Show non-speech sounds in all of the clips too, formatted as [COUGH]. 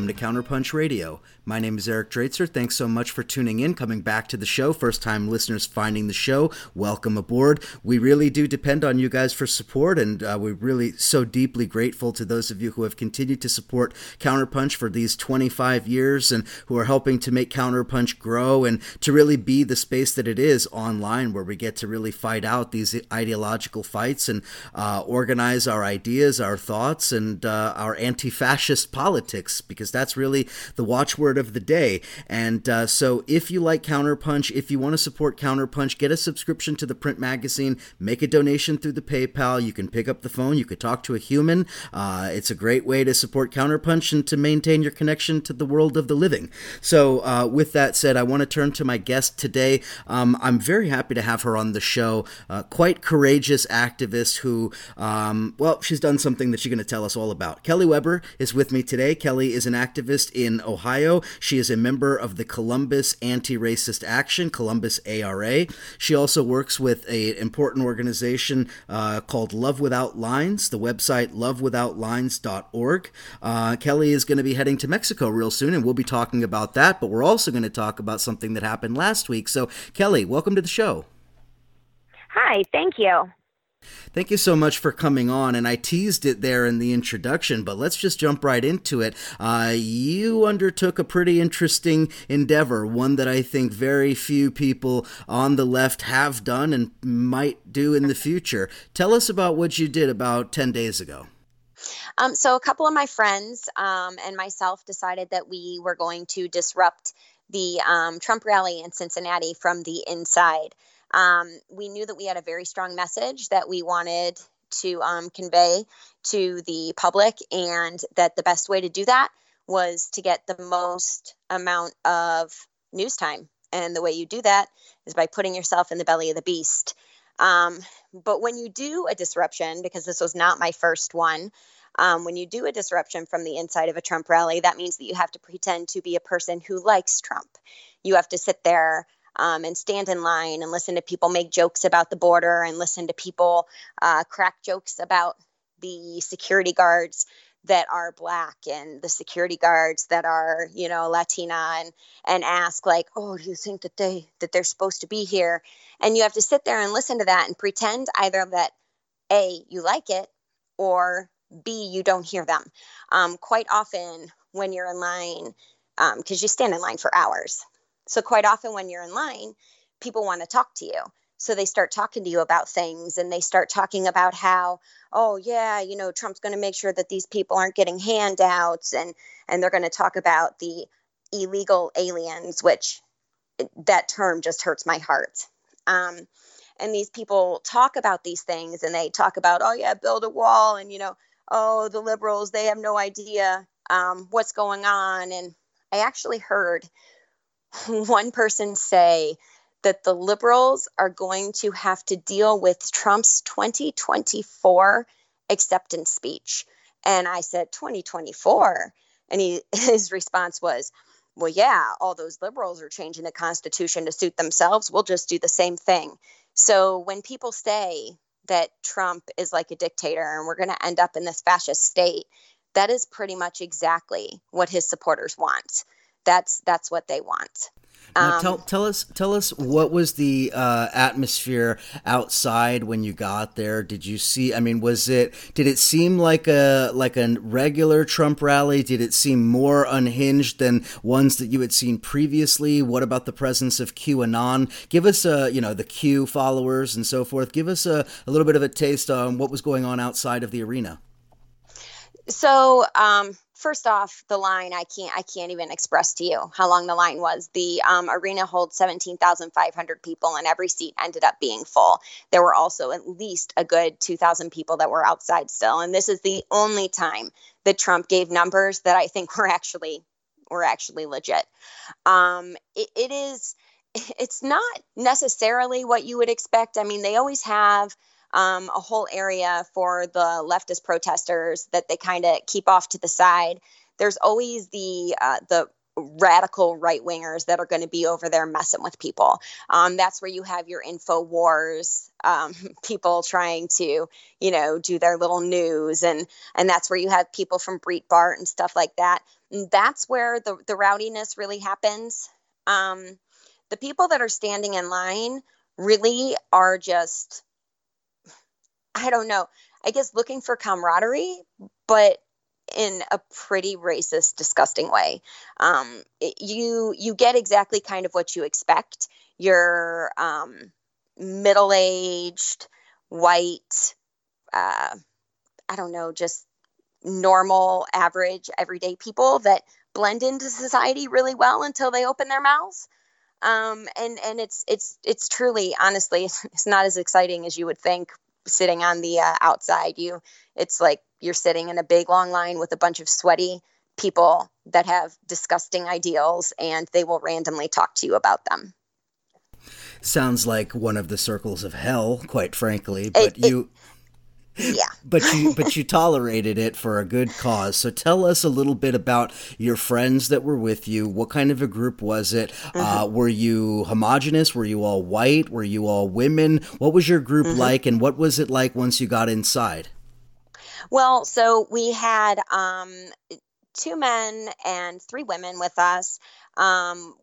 welcome to Counterpunch Radio. My name is Eric Draitser. Thanks so much for tuning in, coming back to the show. First time listeners finding the show, welcome aboard. We really do depend on you guys for support, and uh, we're really so deeply grateful to those of you who have continued to support Counterpunch for these 25 years and who are helping to make Counterpunch grow and to really be the space that it is online where we get to really fight out these ideological fights and uh, organize our ideas, our thoughts, and uh, our anti fascist politics, because that's really the watchword of the day. And uh, so, if you like Counterpunch, if you want to support Counterpunch, get a subscription to the print magazine, make a donation through the PayPal. You can pick up the phone, you could talk to a human. Uh, it's a great way to support Counterpunch and to maintain your connection to the world of the living. So, uh, with that said, I want to turn to my guest today. Um, I'm very happy to have her on the show. Uh, quite courageous activist who, um, well, she's done something that she's going to tell us all about. Kelly Weber is with me today. Kelly is an activist in Ohio. She is a member of the Columbus Anti Racist Action, Columbus ARA. She also works with an important organization uh, called Love Without Lines, the website lovewithoutlines.org. Uh, Kelly is going to be heading to Mexico real soon, and we'll be talking about that, but we're also going to talk about something that happened last week. So, Kelly, welcome to the show. Hi, thank you. Thank you so much for coming on. And I teased it there in the introduction, but let's just jump right into it. Uh, you undertook a pretty interesting endeavor, one that I think very few people on the left have done and might do in the [LAUGHS] future. Tell us about what you did about 10 days ago. Um, so, a couple of my friends um, and myself decided that we were going to disrupt the um, Trump rally in Cincinnati from the inside. Um, we knew that we had a very strong message that we wanted to um, convey to the public, and that the best way to do that was to get the most amount of news time. And the way you do that is by putting yourself in the belly of the beast. Um, but when you do a disruption, because this was not my first one, um, when you do a disruption from the inside of a Trump rally, that means that you have to pretend to be a person who likes Trump. You have to sit there um, and stand in line and listen to people make jokes about the border and listen to people uh, crack jokes about the security guards that are black and the security guards that are you know latina and and ask like oh do you think that they that they're supposed to be here? And you have to sit there and listen to that and pretend either that a you like it or b you don't hear them. Um, quite often when you're in line because um, you stand in line for hours so, quite often when you're in line, people want to talk to you. So they start talking to you about things and they start talking about how, oh, yeah, you know, Trump's going to make sure that these people aren't getting handouts. And, and they're going to talk about the illegal aliens, which that term just hurts my heart. Um, and these people talk about these things and they talk about, oh, yeah, build a wall. And, you know, oh, the liberals, they have no idea um, what's going on. And I actually heard [LAUGHS] one person say that the liberals are going to have to deal with Trump's 2024 acceptance speech. And I said, 2024? And he, [LAUGHS] his response was, well, yeah, all those liberals are changing the Constitution to suit themselves. We'll just do the same thing. So when people say that Trump is like a dictator and we're going to end up in this fascist state, that is pretty much exactly what his supporters want that's that's what they want. Now, um, tell tell us tell us what was the uh, atmosphere outside when you got there? Did you see? I mean, was it? Did it seem like a like a regular Trump rally? Did it seem more unhinged than ones that you had seen previously? What about the presence of QAnon? Give us a you know the Q followers and so forth. Give us a, a little bit of a taste on what was going on outside of the arena. So. Um, first off the line i can't i can't even express to you how long the line was. The um, arena holds 17500 people and every seat ended up being full. There were also at least a good 2000 people that were outside still. And this is the only time that trump gave numbers that i think [LAUGHS] were actually were actually legit. Um, it, it is [LAUGHS] it's not necessarily what you would expect. I mean they always have um, a whole area for the leftist protesters that they kind of keep off to the side. There's always the uh, the radical right wingers that are going to be over there messing with people. Um, that's where you have your info wars um, [LAUGHS] people trying to, you know, do their little news, and and that's where you have people from Breitbart and stuff like that. And that's where the, the rowdiness really happens. Um, the people that are standing in line really are just, I don't know, I guess looking for camaraderie, but in a pretty racist, disgusting way. Um, it, you you get exactly kind of what you expect. You're um, middle aged, white. Uh, I don't know, just normal, average, everyday people that blend into society really well until they open their mouths. Um, and and it's it's it's truly, honestly, [LAUGHS] it's not as exciting as you would think sitting on the uh, outside. You, it's like you're sitting in a big long line with a bunch of sweaty people that have disgusting ideals, and they will randomly talk to you about them. Sounds like one of the circles of hell, quite frankly. But it, you, yeah. [LAUGHS] But you but you tolerated it for a good cause. So tell us a little bit about your friends that were with you. What kind of a group was it? Uh, mm-hmm. uh, were you homogenous? Were you all white? Were you all women? What was your group mm-hmm. like and what was it like once you got inside? Well so we had um, two men and three women with us. Um,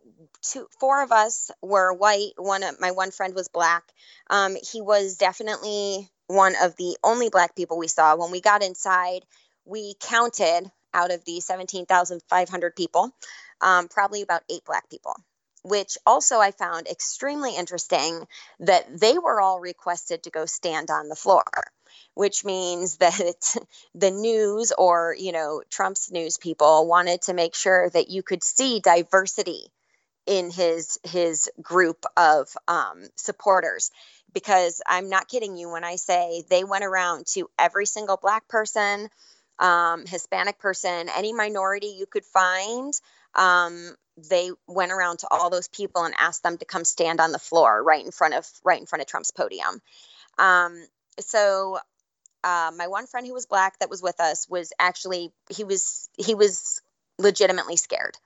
two, four of us were white. One, of my one friend was black. Um, he was definitely one of the only black people we saw. When we got inside, we counted out of the 17,500 people, um, probably about eight black people, which also I found extremely interesting that they were all requested to go stand on the floor, which means [LAUGHS] that the news or, you know, Trump's news people wanted to make sure that you could see diversity in his his group of um, supporters because I'm not kidding you when I say they went around to every single black person, um, Hispanic person, any minority you could find. Um, they went around to all those people and asked them to come stand on the floor right in front of right in front of Trump's podium. Um, so uh, my one friend who was black that was with us was actually he was he was legitimately scared.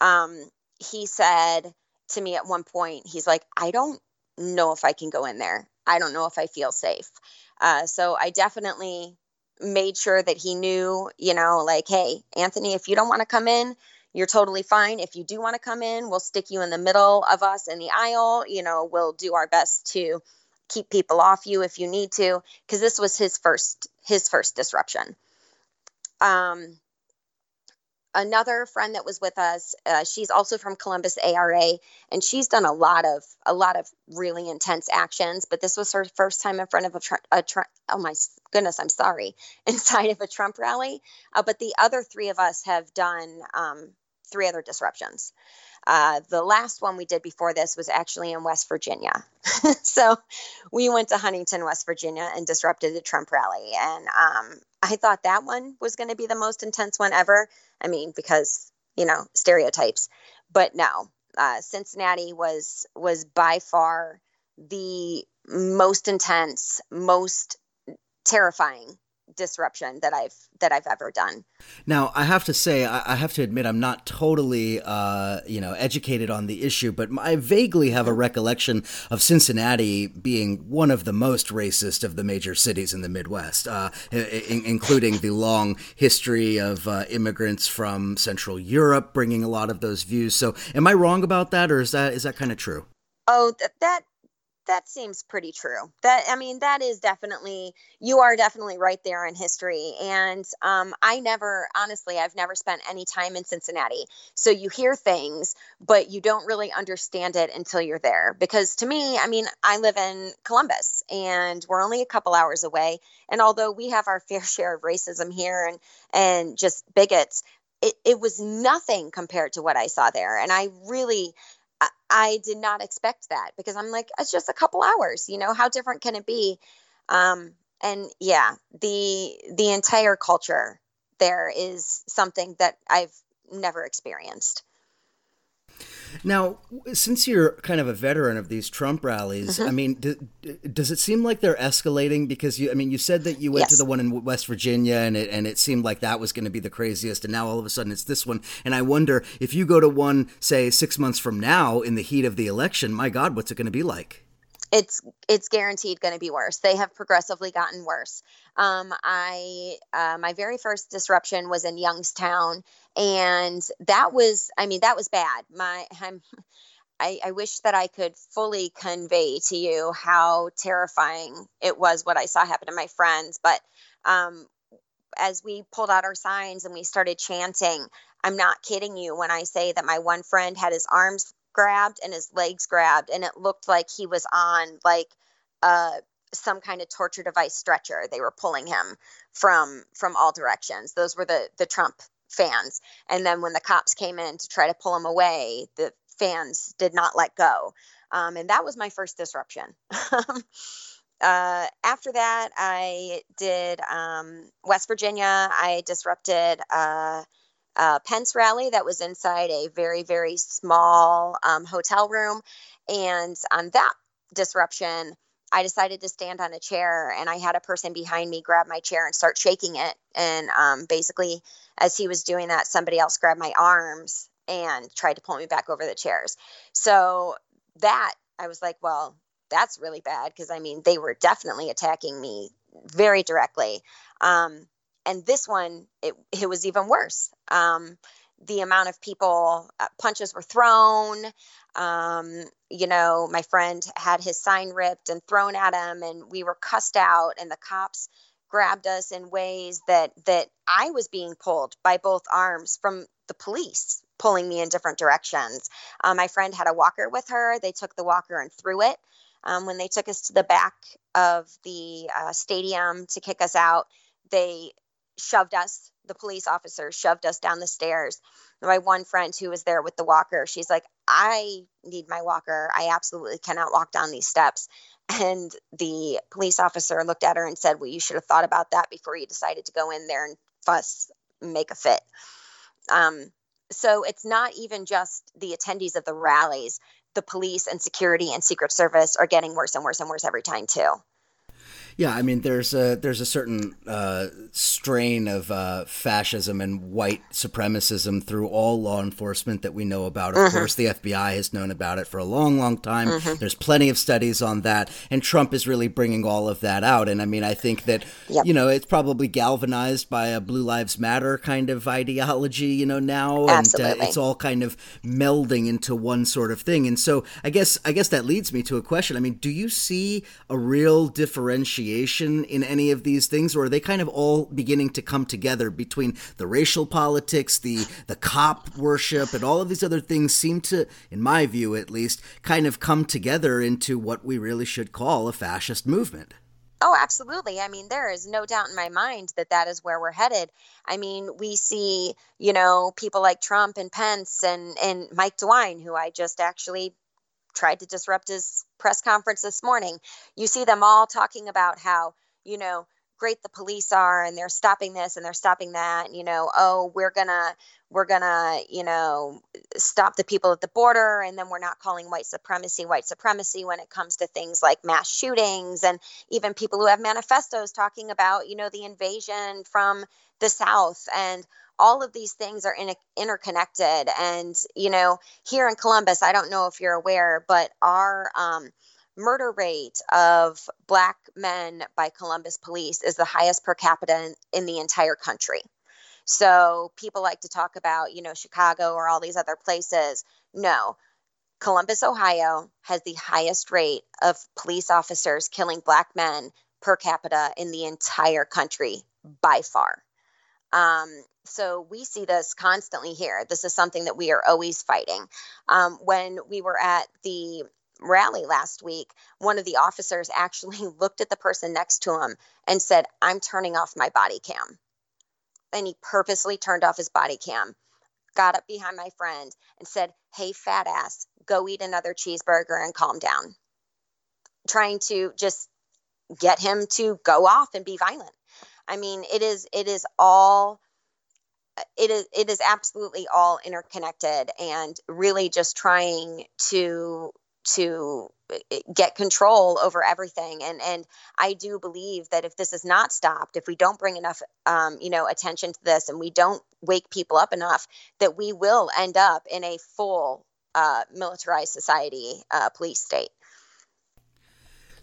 Um, he said to me at one point, he's like, I don't know if I can go in there. I don't know if I feel safe. Uh, so I definitely made sure that he knew, you know, like, hey, Anthony, if you don't want to come in, you're totally fine. If you do want to come in, we'll stick you in the middle of us in the aisle. You know, we'll do our best to keep people off you if you need to, because this was his first his first disruption. Um, another friend that was with us uh, she's also from columbus ara and she's done a lot of a lot of really intense actions but this was her first time in front of a, a oh my goodness i'm sorry [LAUGHS] inside of a trump rally uh, but the other three of us have done um, three other disruptions uh, the last one we did before this was actually in West Virginia. [LAUGHS] so we went to Huntington, West Virginia, and disrupted a Trump rally. And um, I thought that one was going to be the most intense one ever. I mean, because you know stereotypes, but no. Uh, Cincinnati was was by far the most intense, most terrifying disruption that I've that I've ever done. Now, I have to say, I, I have to admit, I'm not totally, uh, you know, educated on the issue, but I vaguely have a recollection of Cincinnati being one of the most racist of the major cities in the Midwest, uh, I- including the long history of uh, immigrants from Central Europe bringing a lot of those views. So, am I wrong about that, or is that is that kind of true? Oh, th- that that seems pretty true. That I mean, that is definitely you are definitely right there in history. And um, I never, honestly, I've never spent any time in Cincinnati. So you hear things, but you don't really understand it until you're there. Because to me, I mean, I live in Columbus, and we're only a couple hours away. And although we have our [LAUGHS] fair share of racism here and and just bigots, it, it was nothing compared to what I saw there. And I really I, did not expect that because I'm like, it's just a couple hours. You know, how different can it be? Um, and yeah, the the entire culture there is something that I've never experienced. Now, since you're kind of a veteran of these Trump rallies, mm-hmm. I mean, do, does it seem like they're escalating? Because you, I mean, you said that you went yes. to the one in West Virginia, and it and it seemed like that was going to be the craziest, and now all of a sudden it's this one. And I wonder if you go to one, say, six months from now, in the heat of the election, my God, what's it going to be like? it's it's guaranteed going to be worse. They have progressively gotten worse. Um, I uh, my very first disruption was in Youngstown, and that was i mean that was bad my i'm [LAUGHS] I, I, wish that I could fully convey to you how terrifying it was what I saw happen to my friends. But um, as we pulled out our signs and we started chanting, I'm not kidding you when I say that my one friend had his arms grabbed and his legs grabbed, and it looked like he was on like uh, some kind of torture device stretcher. They were pulling him from from all directions. Those were the the Trump fans. And then when the cops came in to try to pull him away, the fans did not let go. Um, and that was my first disruption. [LAUGHS] uh, after that, I did um, West Virginia. I disrupted a, a, Pence rally that was inside a very, very small um, hotel room. And on that disruption, I decided to stand on a chair and I had a person behind me grab my chair and start shaking it. And um, basically, as he was doing that, somebody else grabbed my arms and tried to pull me back over the chairs. So that I was like, well, that's really bad because I mean, they were definitely attacking me very directly. Um, and this one, it, it was even worse. Um, the amount of people, uh, punches were thrown. Um, you know, my friend had his sign ripped and thrown at him, and we were cussed out, and the cops grabbed us in ways that that I was being pulled by both arms from the police pulling me in different directions. Um, my friend had a walker with her. They took the walker and threw it. Um, when they took us to the back of the uh, stadium to kick us out, they shoved us, the police officer shoved us down the stairs. My one friend who was there with the walker, she's like, I need my walker. I absolutely cannot walk down these steps. [LAUGHS] And the police officer looked at her and said, Well, you should have thought about that before you decided to go in there and fuss, make a fit. Um, so it's not even just the attendees of the rallies the police and security and secret service are getting worse and worse and worse every time too yeah, I mean, there's a there's a certain uh, strain of uh, fascism and white supremacism through all law enforcement that we know about. Of mm-hmm. course, the FBI has known about it for a long, long time. Mm-hmm. There's plenty of studies on that, and Trump is really bringing all of that out. And I mean, I think that yep. you know it's probably galvanized by a Blue Lives Matter kind of ideology, you know, now, Absolutely. and uh, it's all kind of melding into one sort of thing. And so, I guess I guess that leads me to a question. I mean, do you see a real differentiation? Differentiation in any of these things, or are they kind of all beginning to come together between the racial politics, the the cop worship, and all of these other things seem to, in my view at least, kind of come together into what we really should call a fascist movement? Oh, absolutely. I mean, there is no doubt in my mind that that is where we're headed. I mean, we see, you know, people like Trump and Pence and and Mike DeWine, who I just actually tried to disrupt his press conference this morning. You see them all talking about how, you know, great the police are and they're stopping this and they're stopping that you know oh we're gonna we're gonna you know stop the people at the border and then we're not calling white supremacy white supremacy when it comes to things like mass shootings and even people who have manifestos talking about you know the invasion from the south and all of these things are in, interconnected. And, you know, here in Columbus, I don't know if you're aware, but our um, murder rate of Black men by Columbus police is the highest per capita in, in the entire country. So people like to talk about, you know, Chicago or all these other places. No, Columbus, Ohio has the highest rate of police officers killing Black men per capita in the entire country by far. Um, so we see this constantly here. This is something that we are always fighting. Um, when we were at the rally last week, one of the officers actually [LAUGHS] looked at the person next to him and said, I'm turning off my body cam. And he purposely turned off his body cam, got up behind my friend and said, Hey, fat ass, go eat another cheeseburger and calm down. Trying to just get him to go off and be violent. I mean, it is it is all it is it is absolutely all interconnected and really just trying to to eh, get control over everything. And and i do believe that if this is not stopped if we don't bring enough um, you know attention to this and we don't wake people up enough that we will end up in a full uh, militarized society uh, police state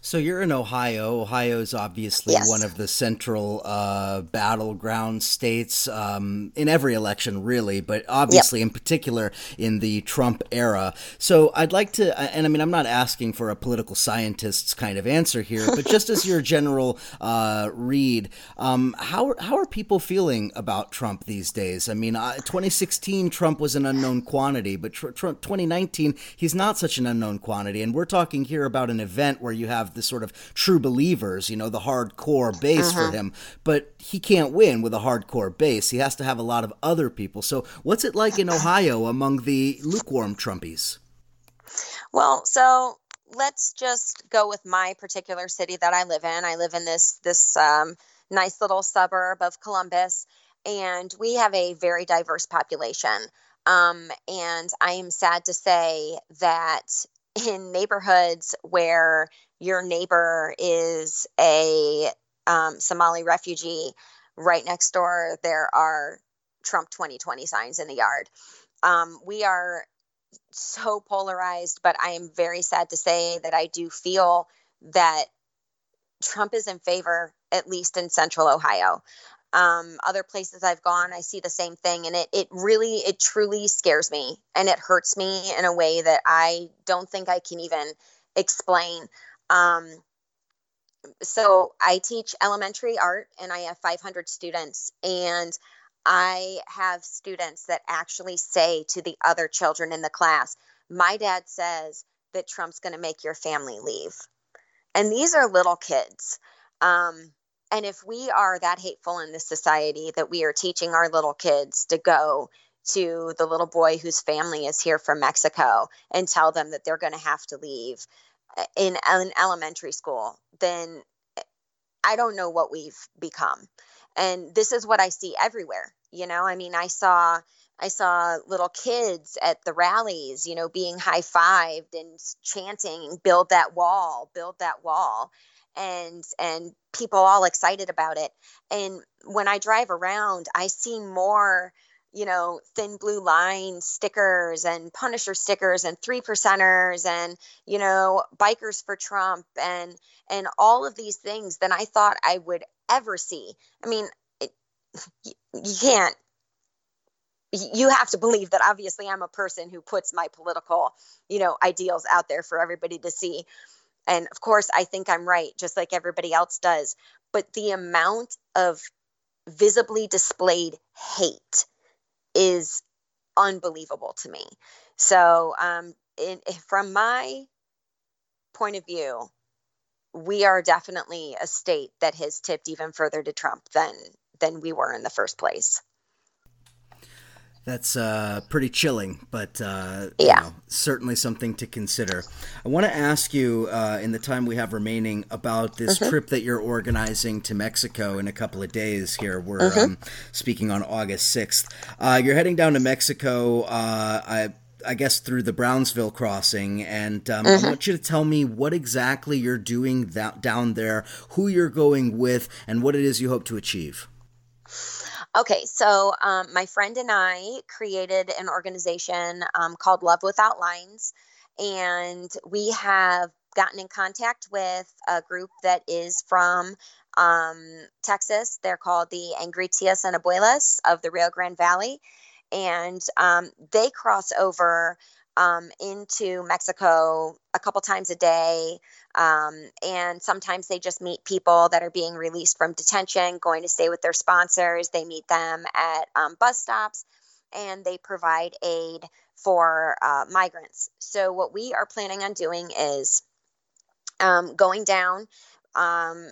So you're in Ohio. Ohio is obviously yes. one of the central uh, battleground states um, in every election, really, but obviously yep. in particular in the Trump era. So I'd like to, and I mean, I'm not asking for a political scientist's kind of answer here, but just as your [LAUGHS] general uh, read, um, how how are people feeling about Trump these days? I mean, uh, 2016 Trump was an unknown quantity, but tr- tr- 2019 he's not such an unknown quantity, and we're talking here about an event where you have the sort of true believers, you know, the hardcore base uh-huh. for him. But he can't win with a hardcore base. He has to have a lot of other people. So, what's it like in Ohio among the lukewarm Trumpies? Well, so let's just go with my particular city that I live in. I live in this this um, nice little suburb of Columbus, and we have a very diverse population. Um, and I am sad to say that in neighborhoods where your neighbor is a um, Somali refugee, right next door there are Trump 2020 signs in the yard. Um, we are so polarized, but I am very sad to say that I do feel that Trump is in favor, at least in central Ohio. Um, other places I've gone, I see the same thing, and it it really, it truly scares me, and it hurts me in a way that I don't think I can even explain. Um, so I teach elementary art, and I have 500 students, and I have students that actually say to the other children in the class, "My dad says that Trump's going to make your family leave," and these are little kids. Um, and if we are that hateful in this society that we are teaching our little kids to go to the little boy whose family is here from Mexico and tell them that they're going to have to leave uh, in, an elementary school, then eh, I don't know what we've become. And this is what I see everywhere. You know, I mean, I saw I saw little kids at the rallies, you know, being high fived and chanting, build that wall, build that wall and and people all excited about it. And when i drive around i see more you know thin blue line stickers and punisher stickers and three percenters and you know bikers for trump and and all of these things than i thought i would ever see. I mean it, you can't you have to believe that obviously i'm a person who puts my political you know ideals out there for everybody to see and of course, I think I'm right, just like everybody else does. But the amount of visibly displayed hate is unbelievable to me. So, um, in, from my point of view, we are definitely a state that has tipped even further to Trump than than we were in the first place. That's uh, pretty chilling, but uh, yeah, you know, certainly something to consider. I want to ask you, uh, in the time we have remaining, about this mm-hmm. trip that you're organizing to Mexico in a couple of days. Here, we're mm-hmm. um, speaking on August sixth. Uh, you're heading down to Mexico. Uh, I I guess through the Brownsville crossing, and um, mm-hmm. I want you to tell me what exactly you're doing that, down there, who you're going with, and what it is you hope to achieve. Okay, so um, my friend and I created an organization um, called Love Without Lines, and we have gotten in contact with a group that is from um, Texas. They're called the Angry Tias and Abuelas of the Rio Grande Valley, and um, they cross over um, into Mexico a couple times a day. Um, and sometimes they just meet people that are being released from detention, going to stay with their sponsors. They meet them at um, bus stops and they provide aid for uh, migrants. So, what we are planning on doing is um, going down um,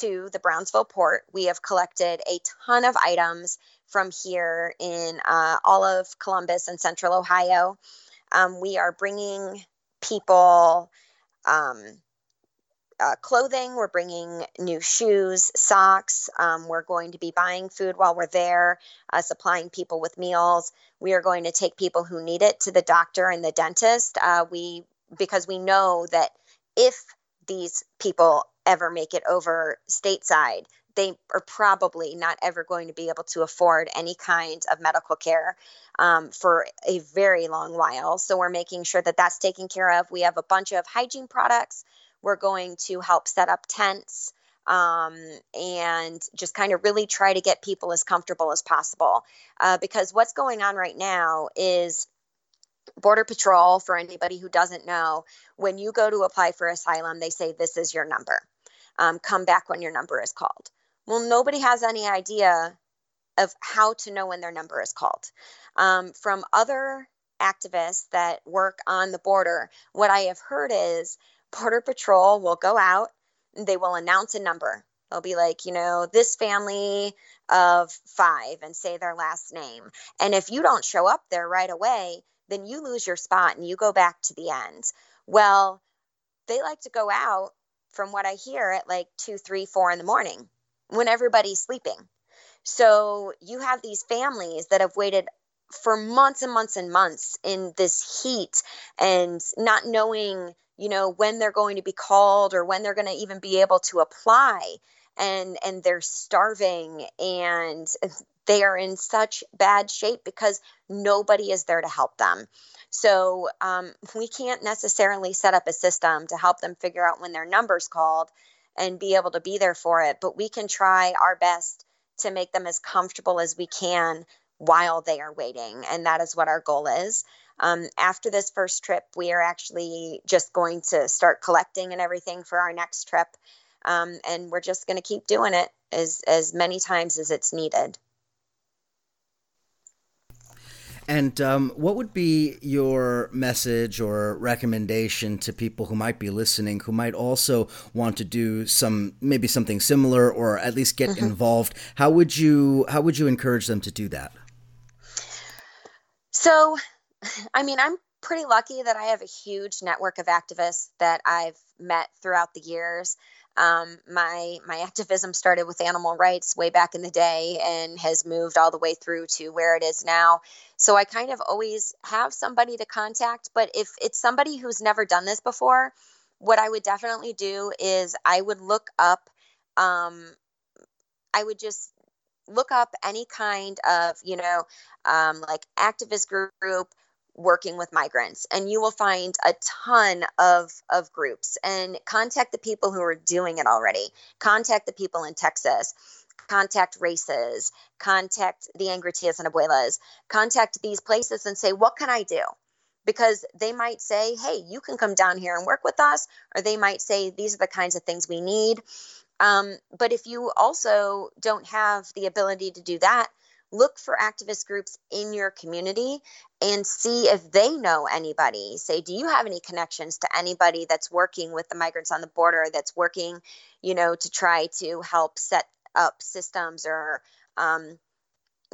to the Brownsville port. We have collected a ton of items from here in uh, all of Columbus and central Ohio. Um, we are bringing people um, uh, clothing, we're bringing new shoes, socks. Um, we're going to be buying food while we're there, uh, supplying people with meals. We are going to take people who need it to the doctor and the dentist. Uh, we because we know that if these people ever make it over stateside, they are probably not ever going to be able to afford any kind of medical care um, for a very long while. So we're making sure that that's taken care of. We have a bunch of hygiene products. We're going to help set up tents um, and just kind of really try to get people as comfortable as possible. Uh, because what's going on right now is Border Patrol, for anybody who doesn't know, when you go to apply for asylum, they say, This is your number. Um, come back when your number is called. Well, nobody has any idea of how to know when their number is called. Um, from other activists that work on the border, what I have heard is Border Patrol will go out they will announce a number. They'll be like, you know, this family of five and say their last name. And if you don't show up there right away, then you lose your spot and you go back to the end. Well, they like to go out, from what I hear, at like two, three, four in the morning when everybody's sleeping. So you have these families that have waited for months and months and months in this heat and not knowing you know when they're going to be called or when they're going to even be able to apply and and they're starving and [LAUGHS] they are in such bad shape because nobody is there to help them so um, we can't necessarily set up a system to help them figure out when their number's called and be able to be there for it but we can try our best to make them as comfortable as we can while they are waiting and that is what our goal is um, after this first trip, we are actually just going to start collecting and everything for our next trip. Um, and we're just going to keep doing it as, as many times as it's needed. And um, what would be your message or recommendation to people who might be listening, who might also want to do some maybe something similar or at least get mm-hmm. involved? How would you how would you encourage them to do that? So I mean, I'm pretty lucky that I have a huge network of activists that I've met throughout the years. Um, my my activism started with animal rights way back in the day and has moved all the way through to where it is now. So I kind of always have somebody to contact. But if it's somebody who's never done this before, what I would definitely do is I would look up. Um, I would just look up any kind of you know um, like activist group working with migrants and you will find a ton of of groups. And contact the people who are doing it already. Contact the people in texas. Contact RAICES. Contact the angry tias and abuelas. Contact these places and say what can i do? Because they might say hey you can come down here and work with us or they might say these are the kinds of things we need. Um, but if you also don't have the ability to do that look for activist groups in your community and see if they know anybody. Say, do you have any connections to anybody that's working with the migrants on the border, that's working, you know, to try to help set up systems or, um,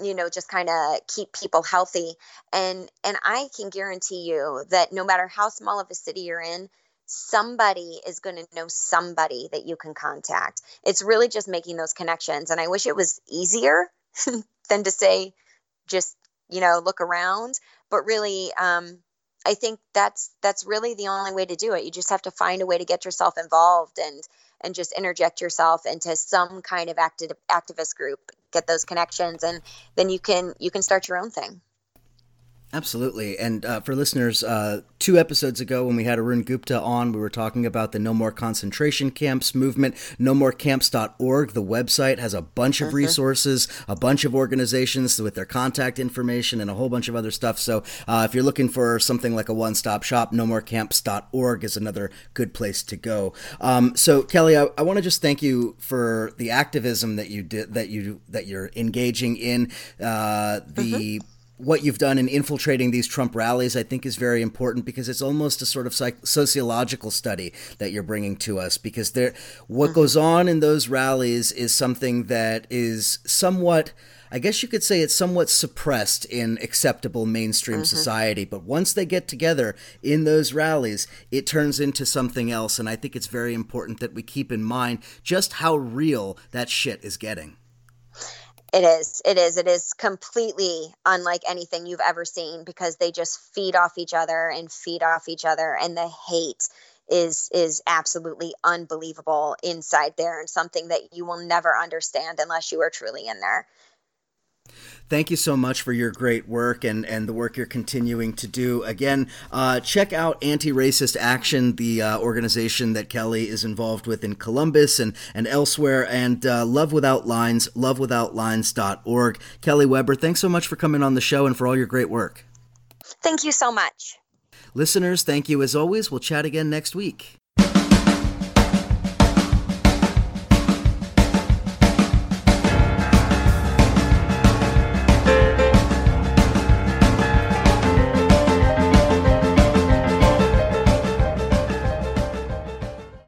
you know just kind of keep people healthy and and i can guarantee you that no matter how small of a city you're in somebody is going to know somebody that you can contact it's really just making those connections and i wish it was easier [LAUGHS] than to say just you know look around. But really um, i think that's that's really the only way to do it. You just have to find a way to get yourself involved and and just interject yourself into some kind of active activist group get those connections and then you can you can start your own thing Absolutely. And uh, for listeners, uh, two episodes ago when we had Arun Gupta on, we were talking about the No More Concentration Camps movement. NoMoreCamps.org, the website, has a bunch of uh-huh. resources, a bunch of organizations with their contact information, and a whole bunch of other stuff. So uh, if you're looking for something like a one stop shop, NoMoreCamps.org is another good place to go. Um, so, Kelly, I, I want to just thank you for the activism that you did, that you that you're engaging in. Uh, the uh-huh what you've done in infiltrating these Trump rallies, I think, is very important because it's almost a sort of psych- sociological study that you're bringing to us. Because there, what mm-hmm. goes on in those rallies is something that is somewhat. I guess you could say it's somewhat suppressed in acceptable mainstream mm-hmm. society, but once they get together in those rallies, it turns into something else. And I think it's very important that we keep in mind just how real that shit is getting. It is. It is. It is completely unlike anything you've ever seen because they just feed off each other and feed off each other and the hate is is absolutely unbelievable inside there and something that you will never understand unless you are truly in there. Thank you so much for your great work and, and the work you're continuing to do. Again, uh, check out Anti Racist Action, the uh, organization that Kelly is involved with in Columbus and, and elsewhere, and uh, Love Without Lines, lovewithoutlines.org. Kelly Weber, thanks so much for coming on the show and for all your great work. Thank you so much. Listeners, thank you as always. We'll chat again next week.